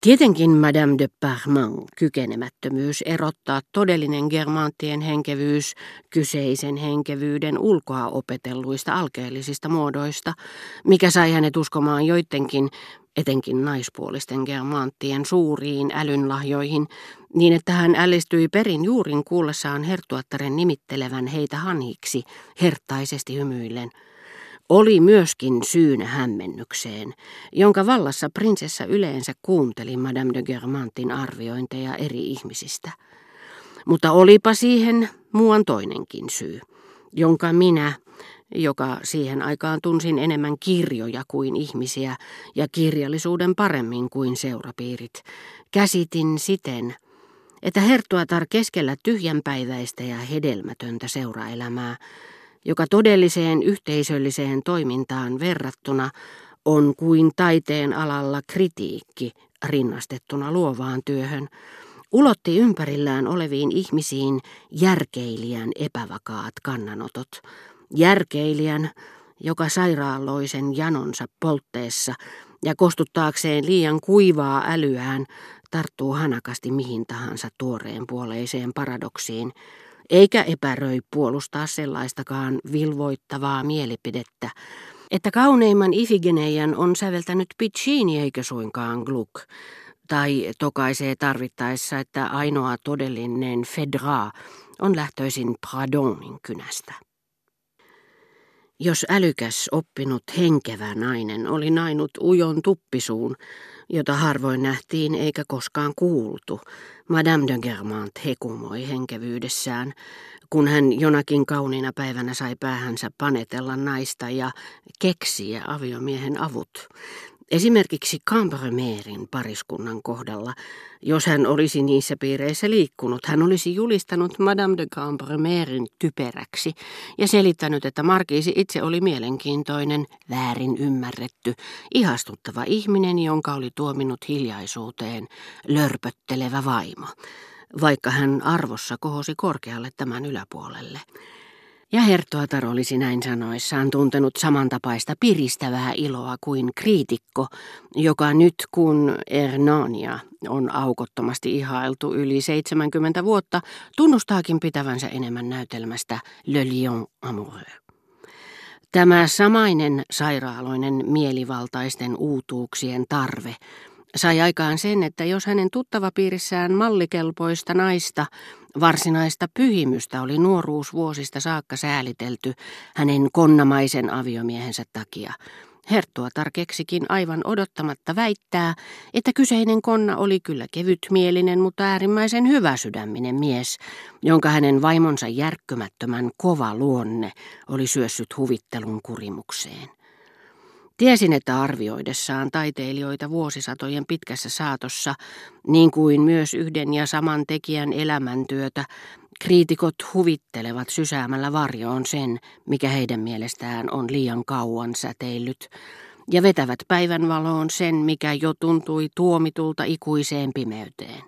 Tietenkin Madame de Parman kykenemättömyys erottaa todellinen germanttien henkevyys kyseisen henkevyyden ulkoa opetelluista alkeellisista muodoista, mikä sai hänet uskomaan joidenkin, etenkin naispuolisten germanttien suuriin älynlahjoihin, niin että hän ällistyi perin juurin kuullessaan hertuattaren nimittelevän heitä hanhiksi, herttaisesti hymyillen – oli myöskin syynä hämmennykseen, jonka vallassa prinsessa yleensä kuunteli Madame de Germantin arviointeja eri ihmisistä. Mutta olipa siihen muuan toinenkin syy, jonka minä, joka siihen aikaan tunsin enemmän kirjoja kuin ihmisiä ja kirjallisuuden paremmin kuin seurapiirit, käsitin siten, että Hertuatar keskellä tyhjänpäiväistä ja hedelmätöntä seuraelämää joka todelliseen yhteisölliseen toimintaan verrattuna on kuin taiteen alalla kritiikki rinnastettuna luovaan työhön, ulotti ympärillään oleviin ihmisiin järkeilijän epävakaat kannanotot. Järkeilijän, joka sairaaloisen janonsa poltteessa ja kostuttaakseen liian kuivaa älyään tarttuu hanakasti mihin tahansa tuoreen puoleiseen paradoksiin, eikä epäröi puolustaa sellaistakaan vilvoittavaa mielipidettä, että kauneimman Ifigeneian on säveltänyt Piccini eikä suinkaan Gluck, tai tokaisee tarvittaessa, että ainoa todellinen Fedra on lähtöisin Pradonin kynästä. Jos älykäs, oppinut, henkevä nainen oli nainut ujon tuppisuun, jota harvoin nähtiin eikä koskaan kuultu, Madame de Germant hekumoi henkevyydessään, kun hän jonakin kauniina päivänä sai päähänsä panetella naista ja keksiä aviomiehen avut. Esimerkiksi Cambremerin pariskunnan kohdalla, jos hän olisi niissä piireissä liikkunut, hän olisi julistanut Madame de Cambremerin typeräksi ja selittänyt, että Markiisi itse oli mielenkiintoinen, väärin ymmärretty, ihastuttava ihminen, jonka oli tuominut hiljaisuuteen lörpöttelevä vaimo, vaikka hän arvossa kohosi korkealle tämän yläpuolelle. Ja Herttuatar olisi näin sanoissaan tuntenut samantapaista piristävää iloa kuin kriitikko, joka nyt kun Ernania on aukottomasti ihailtu yli 70 vuotta, tunnustaakin pitävänsä enemmän näytelmästä Le Lion Amoureux. Tämä samainen sairaaloinen mielivaltaisten uutuuksien tarve sai aikaan sen, että jos hänen tuttavapiirissään mallikelpoista naista, varsinaista pyhimystä oli nuoruusvuosista saakka säälitelty hänen konnamaisen aviomiehensä takia, Herttuatar keksikin aivan odottamatta väittää, että kyseinen konna oli kyllä kevytmielinen, mutta äärimmäisen hyväsydäminen mies, jonka hänen vaimonsa järkkymättömän kova luonne oli syössyt huvittelun kurimukseen. Tiesin, että arvioidessaan taiteilijoita vuosisatojen pitkässä saatossa, niin kuin myös yhden ja saman tekijän elämäntyötä, kriitikot huvittelevat sysäämällä varjoon sen, mikä heidän mielestään on liian kauan säteillyt, ja vetävät päivänvaloon sen, mikä jo tuntui tuomitulta ikuiseen pimeyteen.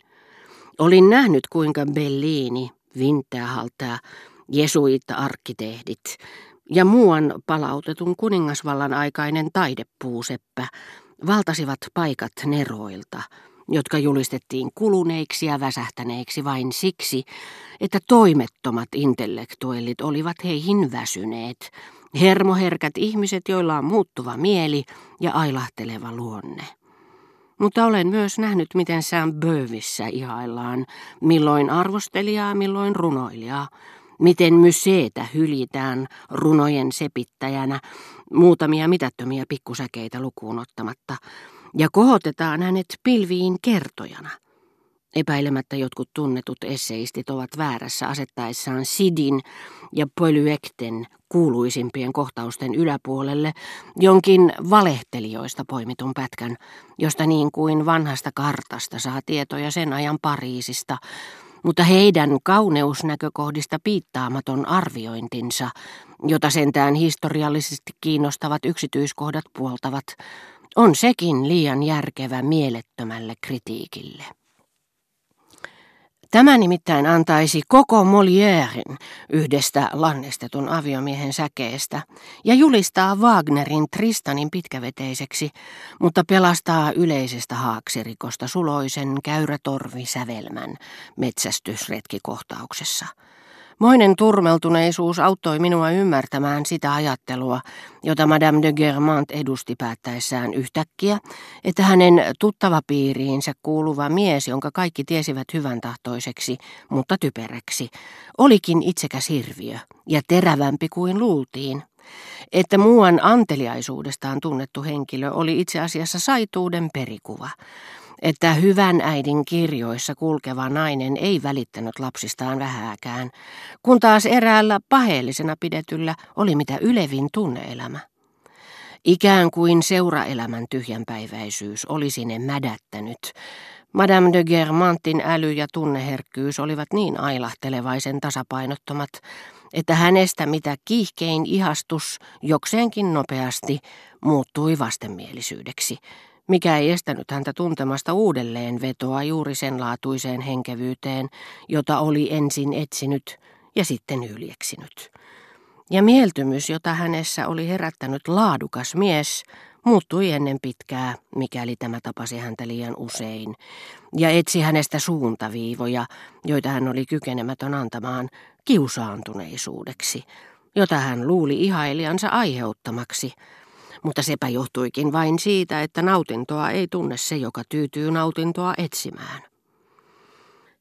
Olin nähnyt, kuinka Bellini, Winterhalter, jesuitta-arkkitehdit, ja muuan palautetun kuningasvallan aikainen taidepuuseppä valtasivat paikat neroilta, jotka julistettiin kuluneiksi ja väsähtäneiksi vain siksi, että toimettomat intellektuellit olivat heihin väsyneet, hermoherkät ihmiset, joilla on muuttuva mieli ja ailahteleva luonne. Mutta olen myös nähnyt, miten Sam Bövissä ihaillaan, milloin arvostelijaa, milloin runoilijaa, miten myseetä hyljitään runojen sepittäjänä, muutamia mitättömiä pikkusäkeitä lukuun ottamatta, ja kohotetaan hänet pilviin kertojana. Epäilemättä jotkut tunnetut esseistit ovat väärässä asettaessaan Sidin ja Polyekten kuuluisimpien kohtausten yläpuolelle jonkin valehtelijoista poimitun pätkän, josta niin kuin vanhasta kartasta saa tietoja sen ajan Pariisista, mutta heidän kauneusnäkökohdista piittaamaton arviointinsa, jota sentään historiallisesti kiinnostavat yksityiskohdat puoltavat, on sekin liian järkevä mielettömälle kritiikille. Tämä nimittäin antaisi koko Molièren yhdestä lannestetun aviomiehen säkeestä ja julistaa Wagnerin Tristanin pitkäveteiseksi, mutta pelastaa yleisestä haaksirikosta suloisen käyrätorvisävelmän metsästysretkikohtauksessa. Moinen turmeltuneisuus auttoi minua ymmärtämään sitä ajattelua, jota Madame de Germant edusti päättäessään yhtäkkiä, että hänen tuttavapiiriinsä kuuluva mies, jonka kaikki tiesivät hyvän tahtoiseksi, mutta typeräksi, olikin itsekäs hirviö ja terävämpi kuin luultiin. Että muuan anteliaisuudestaan tunnettu henkilö oli itse asiassa saituuden perikuva, että hyvän äidin kirjoissa kulkeva nainen ei välittänyt lapsistaan vähääkään, kun taas eräällä paheellisena pidetyllä oli mitä ylevin tunneelämä. Ikään kuin seuraelämän tyhjänpäiväisyys olisi ne mädättänyt. Madame de Germantin äly ja tunneherkkyys olivat niin ailahtelevaisen tasapainottomat, että hänestä mitä kiihkein ihastus jokseenkin nopeasti muuttui vastenmielisyydeksi, mikä ei estänyt häntä tuntemasta uudelleen vetoa juuri sen laatuiseen henkevyyteen, jota oli ensin etsinyt ja sitten yljeksinyt. Ja mieltymys, jota hänessä oli herättänyt laadukas mies, muuttui ennen pitkää, mikäli tämä tapasi häntä liian usein, ja etsi hänestä suuntaviivoja, joita hän oli kykenemätön antamaan kiusaantuneisuudeksi, jota hän luuli ihailijansa aiheuttamaksi, mutta sepä johtuikin vain siitä, että nautintoa ei tunne se, joka tyytyy nautintoa etsimään.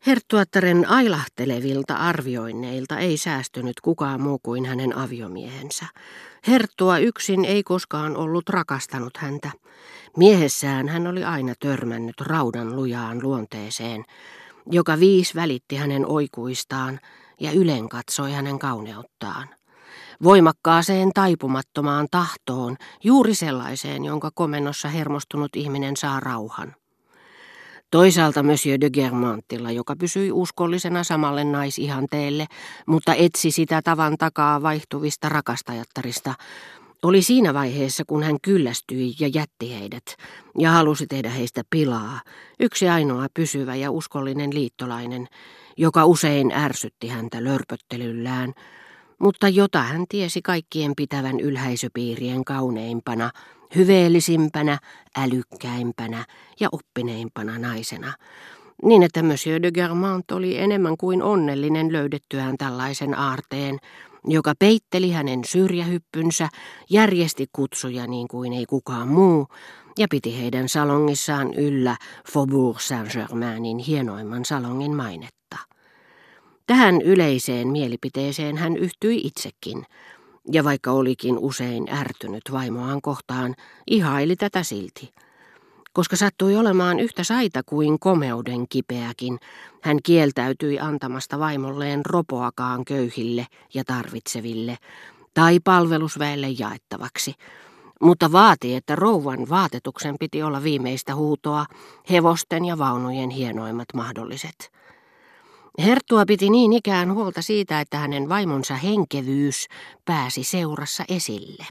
Herttuattaren ailahtelevilta arvioinneilta ei säästynyt kukaan muu kuin hänen aviomiehensä. Herttua yksin ei koskaan ollut rakastanut häntä. Miehessään hän oli aina törmännyt raudan lujaan luonteeseen, joka viis välitti hänen oikuistaan ja ylen katsoi hänen kauneuttaan voimakkaaseen taipumattomaan tahtoon, juuri sellaiseen, jonka komennossa hermostunut ihminen saa rauhan. Toisaalta Monsieur de Germantilla, joka pysyi uskollisena samalle naisihanteelle, mutta etsi sitä tavan takaa vaihtuvista rakastajattarista, oli siinä vaiheessa, kun hän kyllästyi ja jätti heidät ja halusi tehdä heistä pilaa, yksi ainoa pysyvä ja uskollinen liittolainen, joka usein ärsytti häntä lörpöttelyllään, mutta jota hän tiesi kaikkien pitävän ylhäisöpiirien kauneimpana, hyveellisimpänä, älykkäimpänä ja oppineimpana naisena, niin että Monsieur de Germant oli enemmän kuin onnellinen löydettyään tällaisen aarteen, joka peitteli hänen syrjähyppynsä, järjesti kutsuja niin kuin ei kukaan muu, ja piti heidän salongissaan yllä Faubourg Saint-Germainin hienoimman salongin mainetta. Tähän yleiseen mielipiteeseen hän yhtyi itsekin, ja vaikka olikin usein ärtynyt vaimoaan kohtaan, ihaili tätä silti. Koska sattui olemaan yhtä saita kuin komeuden kipeäkin, hän kieltäytyi antamasta vaimolleen ropoakaan köyhille ja tarvitseville, tai palvelusväelle jaettavaksi, mutta vaati, että rouvan vaatetuksen piti olla viimeistä huutoa, hevosten ja vaunujen hienoimmat mahdolliset. Herttua piti niin ikään huolta siitä, että hänen vaimonsa henkevyys pääsi seurassa esille.